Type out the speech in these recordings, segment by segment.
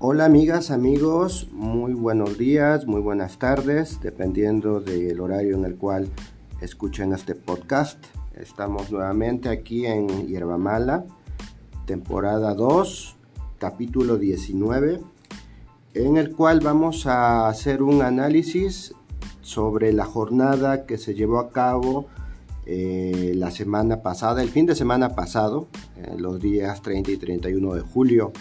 Hola amigas, amigos, muy buenos días, muy buenas tardes, dependiendo del horario en el cual escuchen este podcast. Estamos nuevamente aquí en Hierba Mala, temporada 2, capítulo 19, en el cual vamos a hacer un análisis sobre la jornada que se llevó a cabo eh, la semana pasada, el fin de semana pasado, eh, los días 30 y 31 de julio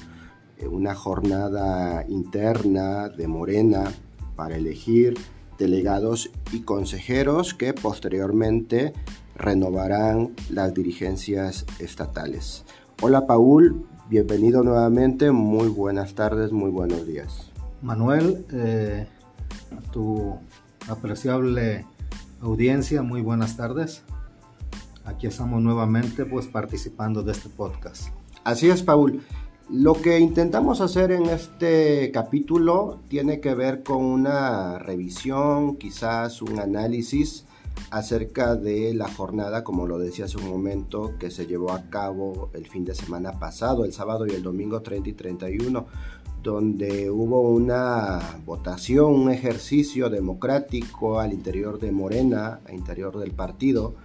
una jornada interna de Morena para elegir delegados y consejeros que posteriormente renovarán las dirigencias estatales. Hola Paul, bienvenido nuevamente, muy buenas tardes, muy buenos días. Manuel, eh, tu apreciable audiencia, muy buenas tardes. Aquí estamos nuevamente pues participando de este podcast. Así es, Paul. Lo que intentamos hacer en este capítulo tiene que ver con una revisión, quizás un análisis acerca de la jornada, como lo decía hace un momento, que se llevó a cabo el fin de semana pasado, el sábado y el domingo 30 y 31, donde hubo una votación, un ejercicio democrático al interior de Morena, al interior del partido,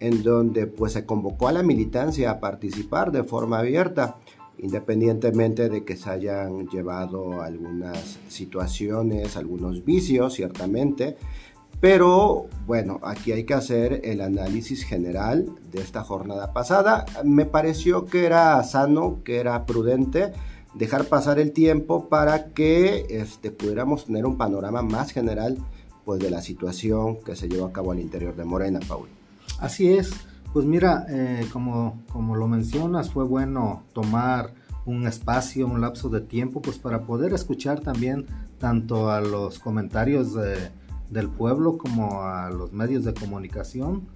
en donde pues se convocó a la militancia a participar de forma abierta independientemente de que se hayan llevado algunas situaciones, algunos vicios, ciertamente, pero bueno, aquí hay que hacer el análisis general de esta jornada pasada. Me pareció que era sano, que era prudente dejar pasar el tiempo para que este, pudiéramos tener un panorama más general pues, de la situación que se llevó a cabo al interior de Morena, Paul. Así es. Pues mira, eh, como, como lo mencionas, fue bueno tomar un espacio, un lapso de tiempo, pues para poder escuchar también tanto a los comentarios del pueblo como a los medios de comunicación.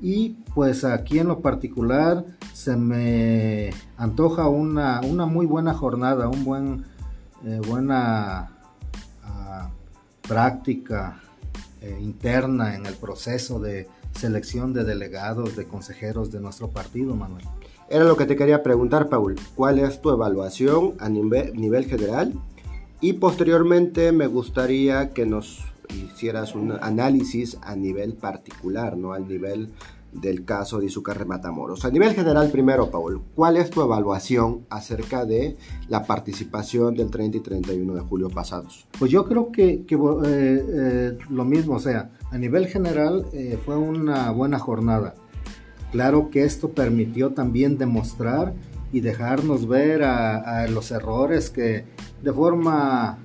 Y pues aquí en lo particular se me antoja una, una muy buena jornada, un buen, eh, buena ah, práctica eh, interna en el proceso de selección de delegados, de consejeros de nuestro partido, Manuel. Era lo que te quería preguntar, Paul. ¿Cuál es tu evaluación a nivel, general? Y posteriormente me gustaría que nos hicieras un análisis a nivel particular, ¿no? Al nivel del caso de Izúcar Matamoros. A nivel general, primero, Paul, ¿cuál es tu evaluación acerca de la participación del 30 y 31 de julio pasados? Pues yo creo que, eh, eh, lo mismo, o sea, a nivel general eh, fue una buena jornada. Claro que esto permitió también demostrar y dejarnos ver a, los errores que de forma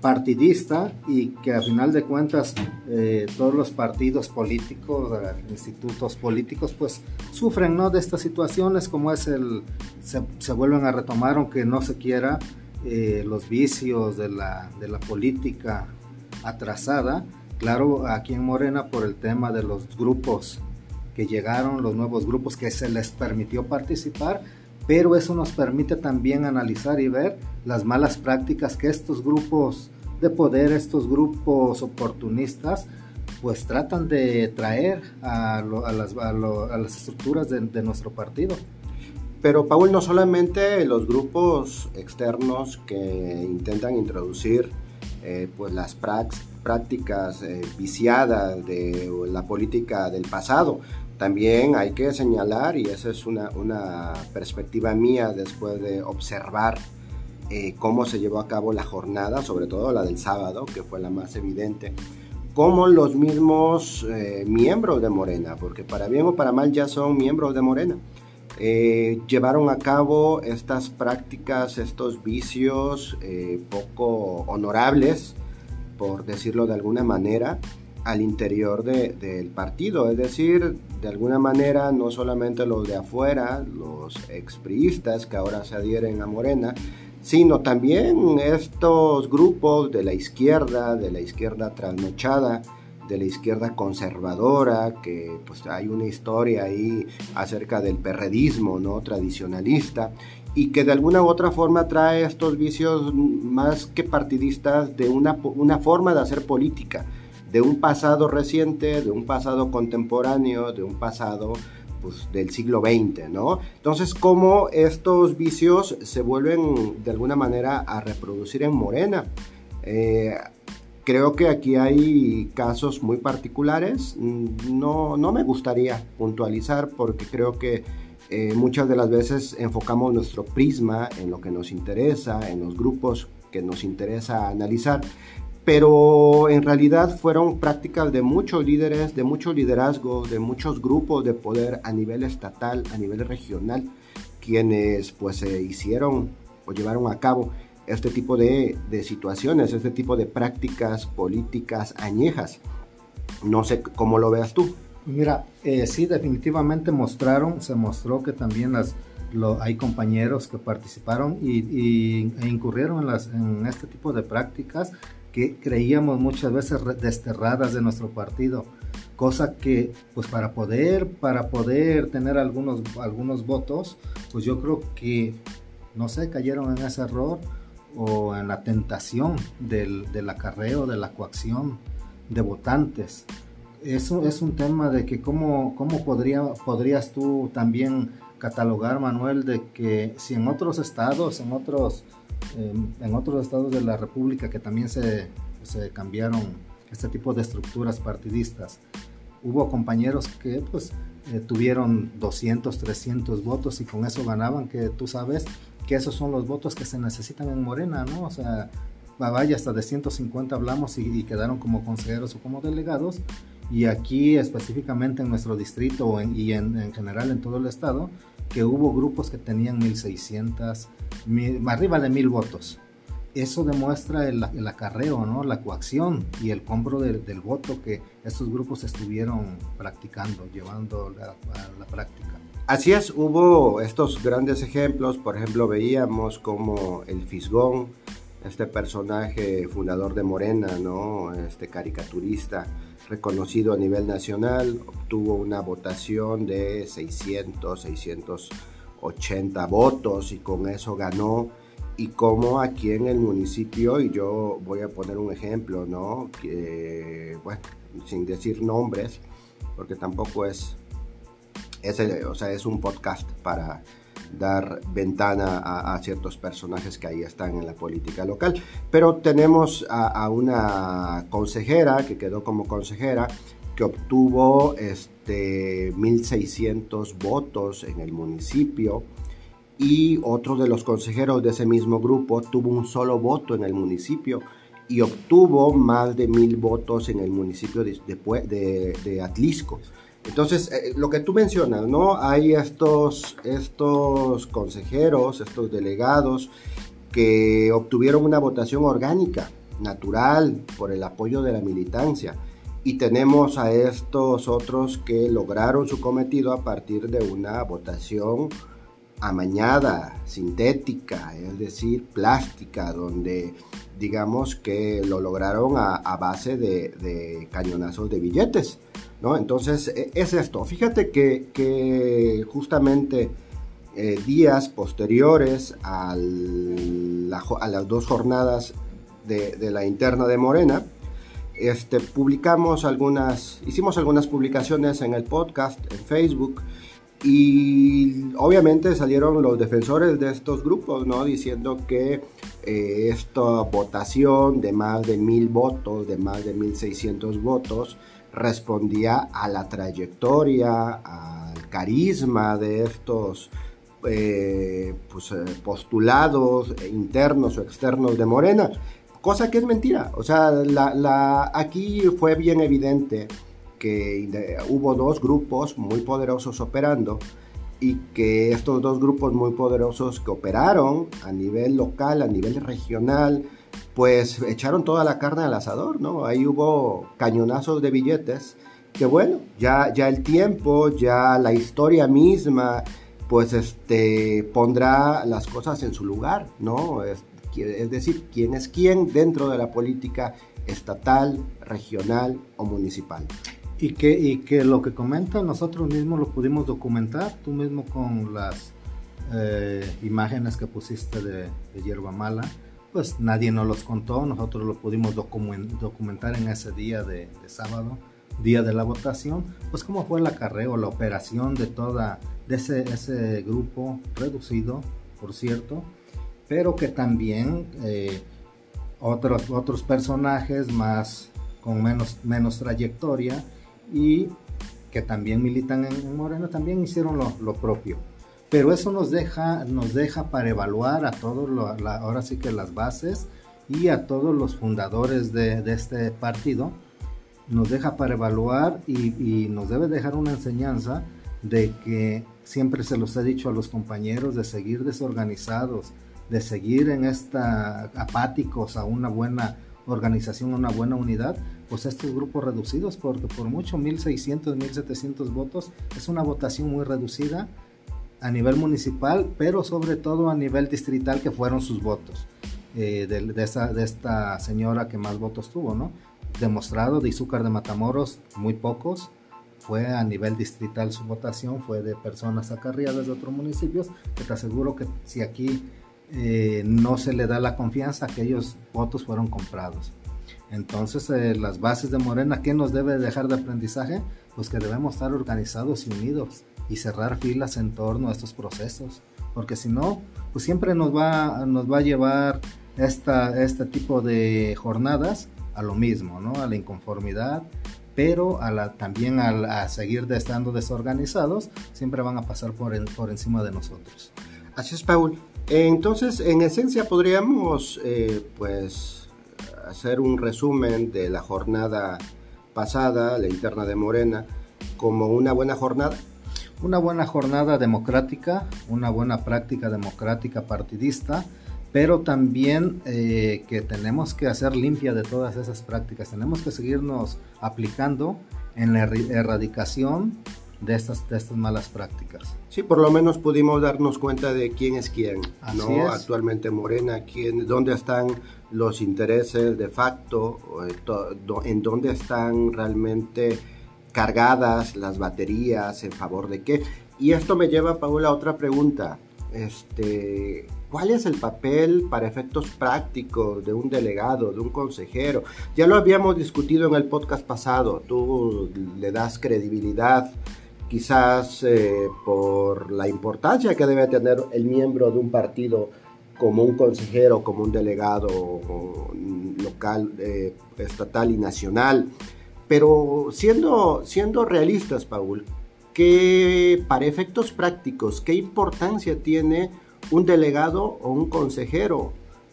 partidista y que a final de cuentas eh, todos los partidos políticos, eh, institutos políticos, pues sufren ¿no? de estas situaciones como es el, se, vuelven a retomar aunque no se quiera eh, los vicios de la, de la política atrasada, claro, aquí en Morena por el tema de los grupos que llegaron, los nuevos grupos que se les permitió participar, pero eso nos permite también analizar y ver las malas prácticas que estos grupos de poder, estos grupos oportunistas, pues tratan de traer a, las, estructuras de, nuestro partido. Pero Paul, no solamente los grupos externos que intentan introducir eh, pues las prácticas eh, viciadas de la política del pasado, también hay que señalar, y esa es una, perspectiva mía después de observar eh, cómo se llevó a cabo la jornada, sobre todo la del sábado, que fue la más evidente, cómo los mismos eh, miembros de Morena, porque para bien o para mal ya son miembros de Morena, eh, llevaron a cabo estas prácticas, estos vicios poco honorables, por decirlo de alguna manera, al interior del partido, es decir, de alguna manera no solamente los de afuera, los expriistas que ahora se adhieren a Morena, sino también estos grupos de la izquierda, de la izquierda trasnochada, de la izquierda conservadora, que pues hay una historia ahí acerca del perredismo, ¿no? tradicionalista, y que de alguna u otra forma trae estos vicios más que partidistas de una, una forma de hacer política, de un pasado reciente, de un pasado contemporáneo, de un pasado pues, del siglo XX, ¿no? Entonces, cómo estos vicios se vuelven de alguna manera a reproducir en Morena. Eh, creo que aquí hay casos muy particulares. No, no me gustaría puntualizar porque creo que eh, muchas de las veces enfocamos nuestro prisma en lo que nos interesa, en los grupos que nos interesa analizar, pero en realidad fueron prácticas de muchos líderes, de mucho liderazgo, de muchos grupos de poder a nivel estatal, a nivel regional, quienes pues se hicieron o llevaron a cabo este tipo de, de situaciones, este tipo de prácticas políticas añejas. No sé cómo lo veas tú. Mira, eh, sí, definitivamente mostraron, se mostró que también las, hay compañeros que participaron y, e incurrieron en, las, en este tipo de prácticas que creíamos muchas veces desterradas de nuestro partido, cosa que pues para poder, para poder tener algunos, algunos votos, pues yo creo que, no sé, cayeron en ese error o en la tentación del, del acarreo, de la coacción de votantes. Eso es un tema de que cómo, cómo podría, podrías tú también catalogar, Manuel, de que si en otros estados, en otros, em, en otros estados de la República que también se, se, cambiaron este tipo de estructuras partidistas, hubo compañeros que pues eh, tuvieron 200, 300 votos y con eso ganaban, que tú sabes que esos son los votos que se necesitan en Morena, ¿no? O sea, vaya, hasta de 150 hablamos y, y quedaron como consejeros o como delegados y aquí específicamente en nuestro distrito y en, general en todo el estado, que hubo grupos que tenían 1.600, arriba de 1.000 votos. Eso demuestra el, acarreo, ¿no? la coacción y el compro del voto que estos grupos estuvieron practicando, llevando a la práctica. Así es, hubo estos grandes ejemplos, por ejemplo veíamos como el Fisgón, este personaje fundador de Morena, ¿no? este caricaturista, reconocido a nivel nacional, obtuvo una votación de 600, 680 votos y con eso ganó. Y como aquí en el municipio, y yo voy a poner un ejemplo, ¿no? Bueno, sin decir nombres, porque tampoco es, o sea, es un podcast para dar ventana a, ciertos personajes que ahí están en la política local. Pero tenemos a, una consejera que quedó como consejera que obtuvo este 1.600 votos en el municipio y otro de los consejeros de ese mismo grupo tuvo un solo voto en el municipio y obtuvo más de mil votos en el municipio de, de, Atlisco. Entonces, eh, lo que tú mencionas, ¿no? Hay estos, estos consejeros, estos delegados que obtuvieron una votación orgánica, natural, por el apoyo de la militancia. Y tenemos a estos otros que lograron su cometido a partir de una votación amañada, sintética, es decir, plástica, donde digamos que lo lograron a, base de cañonazos de billetes. ¿no? Entonces, e, es esto. Fíjate que, justamente eh, días posteriores a las dos jornadas de, la interna de Morena, este, publicamos algunas, hicimos algunas publicaciones en el podcast, en Facebook, y obviamente salieron los defensores de estos grupos, ¿no? Diciendo que eh, esta votación de más de mil votos, de más de mil seiscientos votos, respondía a la trayectoria, al carisma de estos eh, pues, eh, postulados internos o externos de Morena, cosa que es mentira. O sea, la, aquí fue bien evidente que hubo dos grupos muy poderosos operando y que estos dos grupos muy poderosos que operaron a nivel local, a nivel regional, pues echaron toda la carne al asador, ¿no? Ahí hubo cañonazos de billetes, que bueno, ya, ya el tiempo, ya la historia misma, pues este, pondrá las cosas en su lugar, ¿no? Es, es decir, quién es quién dentro de la política estatal, regional o municipal. Y que, y que lo que comentan nosotros mismos lo pudimos documentar, tú mismo con las eh, imágenes que pusiste de, de Hierba Mala, pues nadie nos los contó, nosotros lo pudimos documentar en ese día de, sábado, día de la votación, pues cómo fue el acarreo, la operación de toda, de ese, ese grupo reducido, por cierto, pero que también eh, otros, otros personajes más con menos, menos trayectoria y que también militan en, Moreno también hicieron lo, propio. Pero eso nos deja, nos deja para evaluar a todos, ahora sí que las bases y a todos los fundadores de, de este partido, nos deja para evaluar y, y, nos debe dejar una enseñanza de que siempre se los he dicho a los compañeros de seguir desorganizados, de seguir en esta apáticos a una buena organización, a una buena unidad, pues estos grupos reducidos, porque por mucho 1.600, 1.700 votos es una votación muy reducida a nivel municipal, pero sobre todo a nivel distrital que fueron sus votos. Eh, de, esa, de esta señora que más votos tuvo, ¿no? Demostrado de Izúcar de Matamoros, muy pocos, fue a nivel distrital su votación, fue de personas acarriadas de otros municipios, que te aseguro que si aquí eh, no se le da la confianza, aquellos votos fueron comprados. Entonces, eh, las bases de Morena, ¿qué nos debe dejar de aprendizaje? Pues que debemos estar organizados y unidos y cerrar filas en torno a estos procesos, porque si no, pues siempre nos va, nos va a llevar esta, este tipo de jornadas a lo mismo, ¿no? A la inconformidad, pero a también a, seguir estando desorganizados, siempre van a pasar por, por encima de nosotros. Así es, Paul. Entonces, en esencia, podríamos, eh, pues, hacer un resumen de la jornada pasada, la interna de Morena, como una buena jornada. Una buena jornada democrática, una buena práctica democrática partidista, pero también eh, que tenemos que hacer limpia de todas esas prácticas, tenemos que seguirnos aplicando en la erradicación de estas, de estas malas prácticas. Sí, por lo menos pudimos darnos cuenta de quién es quién, ¿no? Actualmente Morena, quién, dónde están los intereses de facto, en dónde están realmente cargadas las baterías, en favor de qué. Y esto me lleva, Paula, a otra pregunta. Este, ¿Cuál es el papel para efectos prácticos de un delegado, de un consejero? Ya lo habíamos discutido en el podcast pasado, tú le das credibilidad quizás eh, por la importancia que debe tener el miembro de un partido como un consejero, como un delegado local, eh, estatal y nacional. Pero siendo, siendo realistas, Paul, ¿qué, para efectos prácticos, ¿qué importancia tiene un delegado o un consejero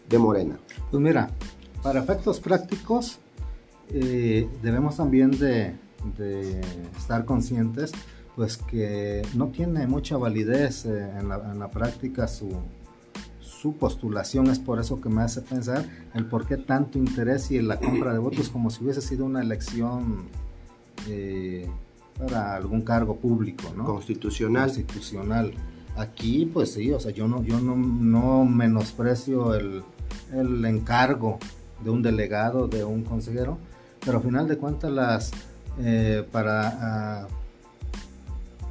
de Morena? Pues mira, para efectos prácticos eh, debemos también de, estar conscientes pues que no tiene mucha validez eh, en, la, práctica su, su postulación es por eso que me hace pensar el por qué tanto interés y la compra de votos como si hubiese sido una elección eh, para algún cargo público, ¿no? Constitucional. Constitucional. Aquí, pues sí, o sea, yo no, yo no, no menosprecio el, el, encargo de un delegado, de un consejero, pero al final de cuentas las, eh, para, uh,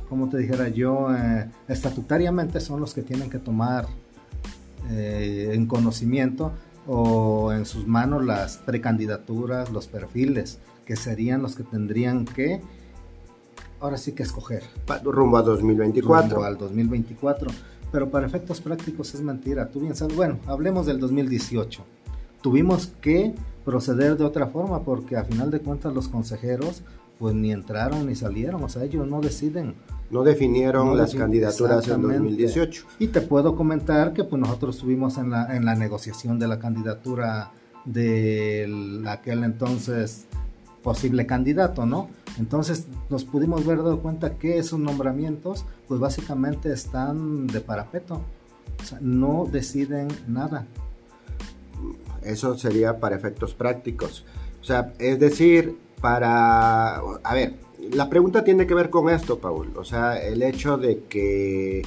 como te dijera yo, eh, estatutariamente son los que tienen que tomar eh, en conocimiento o en sus manos las precandidaturas, los perfiles, que serían los que tendrían que ahora sí que escoger. Rumbo a 2024. Rumbo al 2024. Pero para efectos prácticos es mentira. Tú bien sabes, bueno, hablemos del 2018. Tuvimos que proceder de otra forma porque a final de cuentas los consejeros pues ni entraron ni salieron, o sea, ellos no deciden. No definieron las candidaturas en 2018. Y te puedo comentar que pues nosotros estuvimos en la, en la negociación de la candidatura de aquel entonces posible candidato, ¿no? Entonces nos pudimos ver dado cuenta que esos nombramientos pues básicamente están de parapeto, o sea, no deciden nada. Eso sería para efectos prácticos. O sea, es decir, para... A ver, la pregunta tiene que ver con esto, Paul. O sea, el hecho de que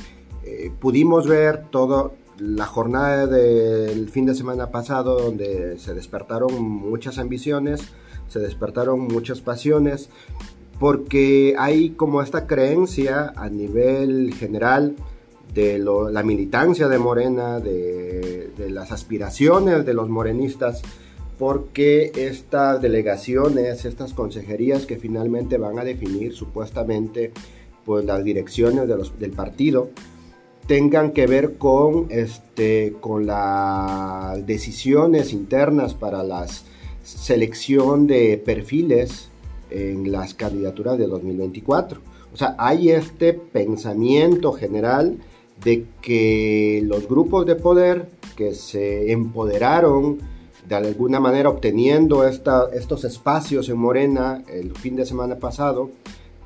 eh, pudimos ver todo la jornada del fin de semana pasado donde se despertaron muchas ambiciones, se despertaron muchas pasiones, porque hay como esta creencia a nivel general de la militancia de Morena, de, las aspiraciones de los morenistas, porque estas delegaciones, estas consejerías que finalmente van a definir supuestamente pues, las direcciones del partido, tengan que ver con, este, con las decisiones internas para la selección de perfiles en las candidaturas de 2024. O sea, hay este pensamiento general de que los grupos de poder que se empoderaron de alguna manera obteniendo estos espacios en Morena el fin de semana pasado,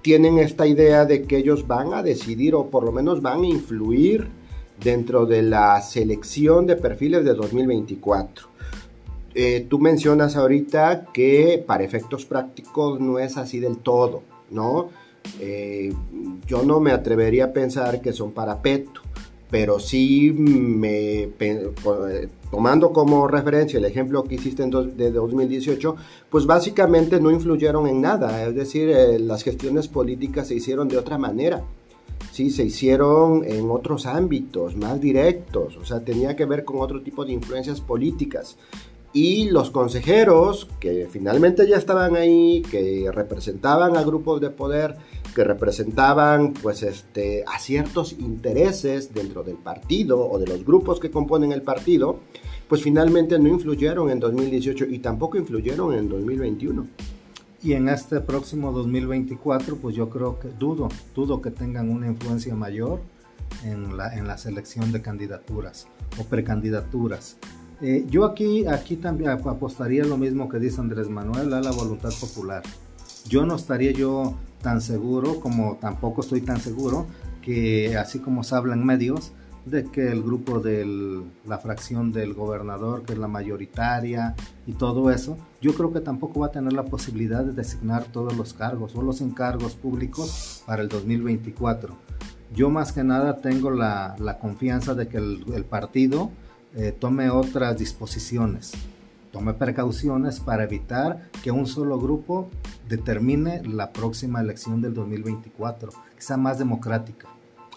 tienen esta idea de que ellos van a decidir o por lo menos van a influir dentro de la selección de perfiles de 2024. Eh, tú mencionas ahorita que para efectos prácticos no es así del todo, ¿no? Eh, yo no me atrevería a pensar que son para peto, pero sí me, tomando como referencia el ejemplo que hiciste en de 2018, pues básicamente no influyeron en nada, es decir, eh, las gestiones políticas se hicieron de otra manera. Sí, se hicieron en otros ámbitos más directos, o sea, tenía que ver con otro tipo de influencias políticas y los consejeros que finalmente ya estaban ahí, que representaban a grupos de poder, que representaban pues este a ciertos intereses dentro del partido o de los grupos que componen el partido, pues finalmente no influyeron en 2018 y tampoco influyeron en 2021. Y en este próximo 2024, pues yo creo que dudo, dudo que tengan una influencia mayor en la, en la selección de candidaturas o precandidaturas. Eh, yo aquí, aquí también apostaría lo mismo que dice Andrés Manuel a la voluntad popular. Yo no estaría yo tan seguro, como tampoco estoy tan seguro, que así como se habla en medios, de que el grupo de la fracción del gobernador, que es la mayoritaria y todo eso, yo creo que tampoco va a tener la posibilidad de designar todos los cargos o los encargos públicos para el 2024. Yo más que nada tengo la, confianza de que el partido eh, tome otras disposiciones, tome precauciones para evitar que un solo grupo determine la próxima elección del 2024, que sea más democrática.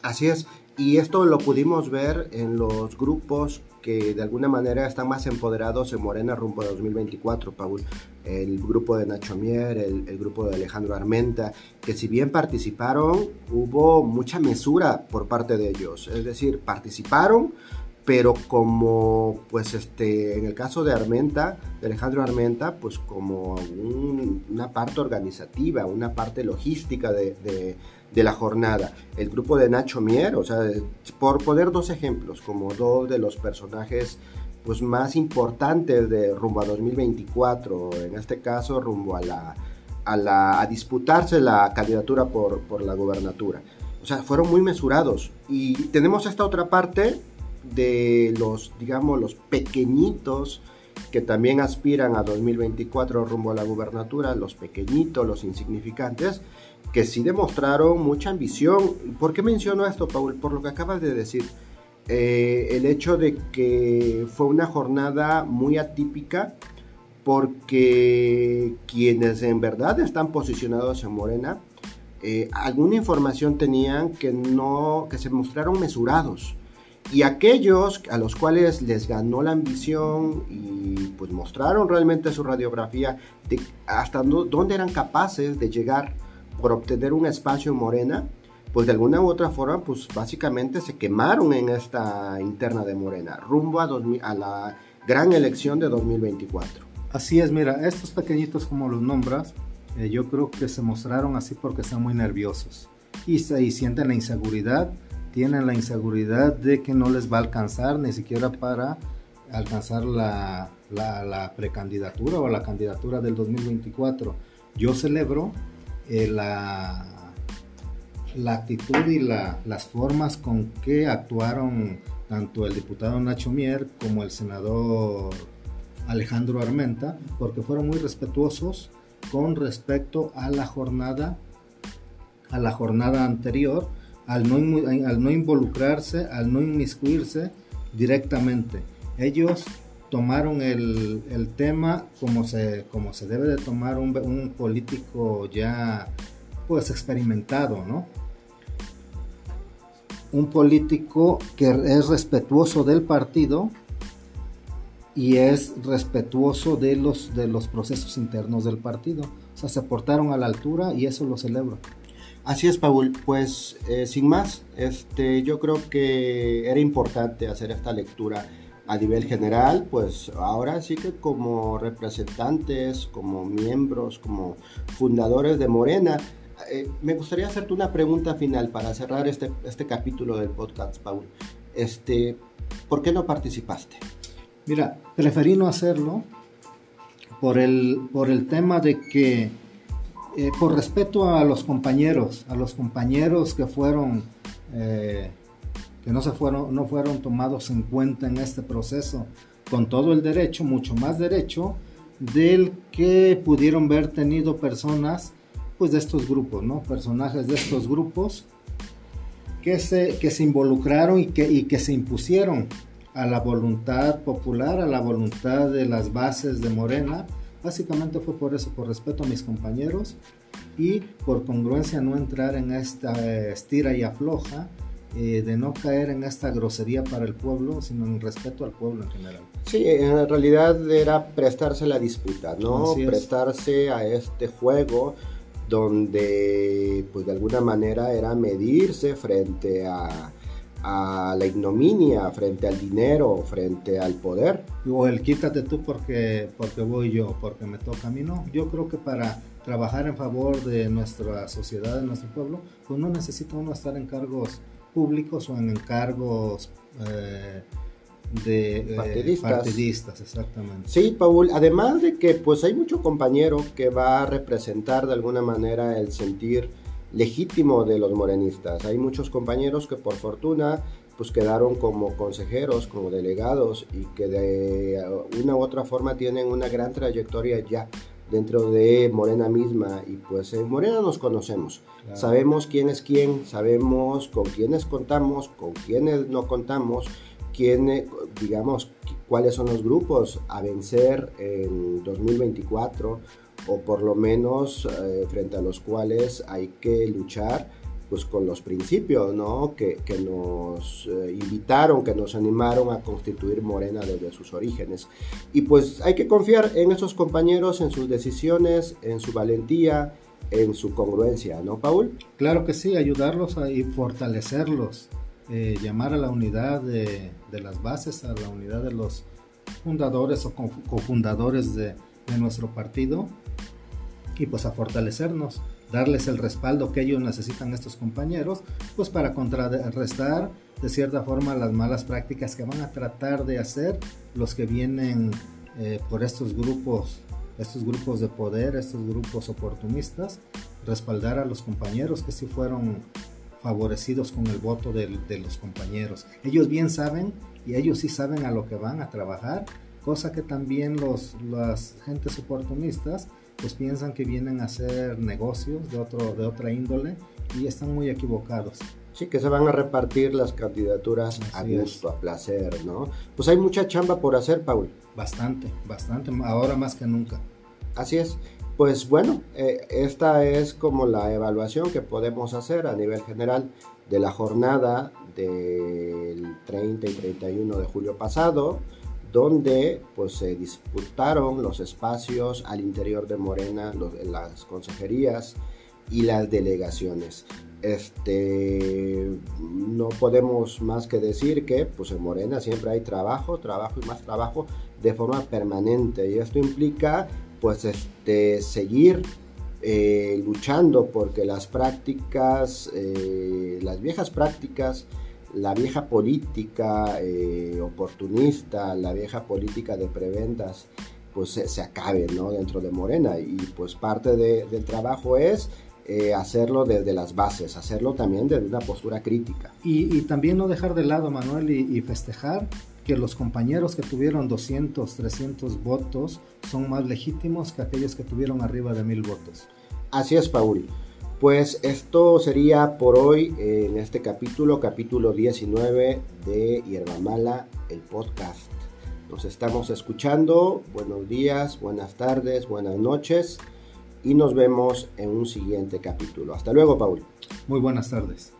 Así es, y esto lo pudimos ver en los grupos que de alguna manera están más empoderados en Morena rumbo a 2024, Paul. El grupo de Nacho Mier, el, el, grupo de Alejandro Armenta, que si bien participaron, hubo mucha mesura por parte de ellos. Es decir, participaron, pero como pues este en el caso de Armenta de Alejandro Armenta pues como una parte organizativa una parte logística de, la jornada. El grupo de Nacho Mier o sea por poner dos ejemplos como dos de los personajes pues más importantes de rumbo a 2024 en este caso rumbo a la a, la, a disputarse la candidatura por, por la gobernatura. O sea fueron muy mesurados. Y tenemos esta otra parte de los, digamos, los pequeñitos que también aspiran a 2024 rumbo a la gubernatura, los pequeñitos, los insignificantes, que sí demostraron mucha ambición. ¿Por qué menciono esto, Paul? Por lo que acabas de decir. Eh, el hecho de que fue una jornada muy atípica porque quienes en verdad están posicionados en Morena, eh, alguna información tenían que no, que se mostraron mesurados y aquellos a los cuales les ganó la ambición y pues mostraron realmente su radiografía de hasta dónde eran capaces de llegar por obtener un espacio en Morena, pues de alguna u otra forma pues básicamente se quemaron en esta interna de Morena, rumbo a, a la gran elección de 2024. Así es, mira, estos pequeñitos como los nombras, eh, yo creo que se mostraron así porque están muy nerviosos y, y sienten la inseguridad tienen la inseguridad de que no les va a alcanzar ni siquiera para alcanzar la, precandidatura o la candidatura del 2024. Yo celebro eh, la, la, actitud y las formas con que actuaron tanto el diputado Nacho Mier como el senador Alejandro Armenta, porque fueron muy respetuosos con respecto a la jornada, a la jornada anterior al no, no involucrarse, al no inmiscuirse directamente. Ellos tomaron el, tema como se, como se debe de tomar un, un, político ya pues experimentado, ¿no? Un político que es respetuoso del partido y es respetuoso de los, de los procesos internos del partido. O sea, se portaron a la altura y eso lo celebro. Así es, Paul. Pues eh, sin más, este, yo creo que era importante hacer esta lectura a nivel general, pues ahora sí que como representantes, como miembros, como fundadores de Morena, eh, me gustaría hacerte una pregunta final para cerrar este, este capítulo del podcast, Paul. Este, ¿Por qué no participaste? Mira, preferí no hacerlo por el, por el tema de que, eh, por respeto a los compañeros, a los compañeros que fueron... Eh, que no, se fueron, no fueron tomados en cuenta en este proceso, con todo el derecho, mucho más derecho, del que pudieron haber tenido personas pues de estos grupos, ¿no? Personajes de estos grupos que se, que se involucraron y que, y que se impusieron a la voluntad popular, a la voluntad de las bases de Morena. Básicamente fue por eso, por respeto a mis compañeros y por congruencia no entrar en esta estira y afloja eh, de no caer en esta grosería para el pueblo, sino en respeto al pueblo en general. Sí, en realidad era prestarse la disputa, ¿no? Prestarse a este juego donde, pues de alguna manera era medirse frente a, a la ignominia, frente al dinero, frente al poder. O el quítate tú porque, porque voy yo, porque me toca a mí, no. Yo creo que para trabajar en favor de nuestra sociedad, de nuestro pueblo, pues no necesita uno estar en cargos públicos o en encargos eh, de eh, partidistas. exactamente. Sí, Paul, además de que pues hay mucho compañero que va a representar de alguna manera el sentir legítimo de los morenistas. Hay muchos compañeros que por fortuna pues quedaron como consejeros, como delegados y que de una u otra forma tienen una gran trayectoria ya dentro de Morena misma. Y pues en Morena nos conocemos, sabemos quién es quién, sabemos con quiénes contamos, con quiénes no contamos, quiénes, digamos, cuáles son los grupos a vencer en 2024 o por lo menos eh, frente a los cuales hay que luchar pues con los principios ¿no? que, que nos eh, invitaron, que nos animaron a constituir Morena desde sus orígenes. Y pues hay que confiar en esos compañeros, en sus decisiones, en su valentía, en su congruencia, ¿no, Paul? Claro que sí, ayudarlos a, y fortalecerlos, eh, llamar a la unidad de, de, las bases, a la unidad de los fundadores o cofundadores de, de nuestro partido y pues a fortalecernos darles el respaldo que ellos necesitan estos compañeros, pues para contrarrestar de cierta forma las malas prácticas que van a tratar de hacer los que vienen eh, por estos grupos, estos grupos de poder, estos grupos oportunistas, respaldar a los compañeros que sí fueron favorecidos con el voto de, de los compañeros. Ellos bien saben y ellos sí saben a lo que van a trabajar, cosa que también los, las gentes oportunistas pues piensan que vienen a hacer negocios de, otro, de otra índole y están muy equivocados. Sí, que se van a repartir las candidaturas a gusto, a placer, ¿no? Pues hay mucha chamba por hacer, Paul. Bastante, bastante, ahora más que nunca. Así es. Pues bueno, eh, esta es como la evaluación que podemos hacer a nivel general de la jornada del 30 y 31 de julio pasado donde pues se disputaron los espacios al interior de Morena, las consejerías y las delegaciones. Este, no podemos más que decir que pues en Morena siempre hay trabajo, trabajo y más trabajo de forma permanente y esto implica pues este, seguir eh, luchando porque las prácticas, eh, las viejas prácticas la vieja política eh, oportunista, la vieja política de preventas, pues se, acabe ¿no? dentro de Morena. Y pues parte del trabajo es eh, hacerlo desde las bases, hacerlo también desde una postura crítica. Y, también no dejar de lado, Manuel, y, y, festejar que los compañeros que tuvieron 200, 300 votos son más legítimos que aquellos que tuvieron arriba de mil votos. Así es, Paul. Pues esto sería por hoy en este capítulo, capítulo 19 de Hierba Mala, el podcast. Nos estamos escuchando. Buenos días, buenas tardes, buenas noches y nos vemos en un siguiente capítulo. Hasta luego, Paul. Muy buenas tardes.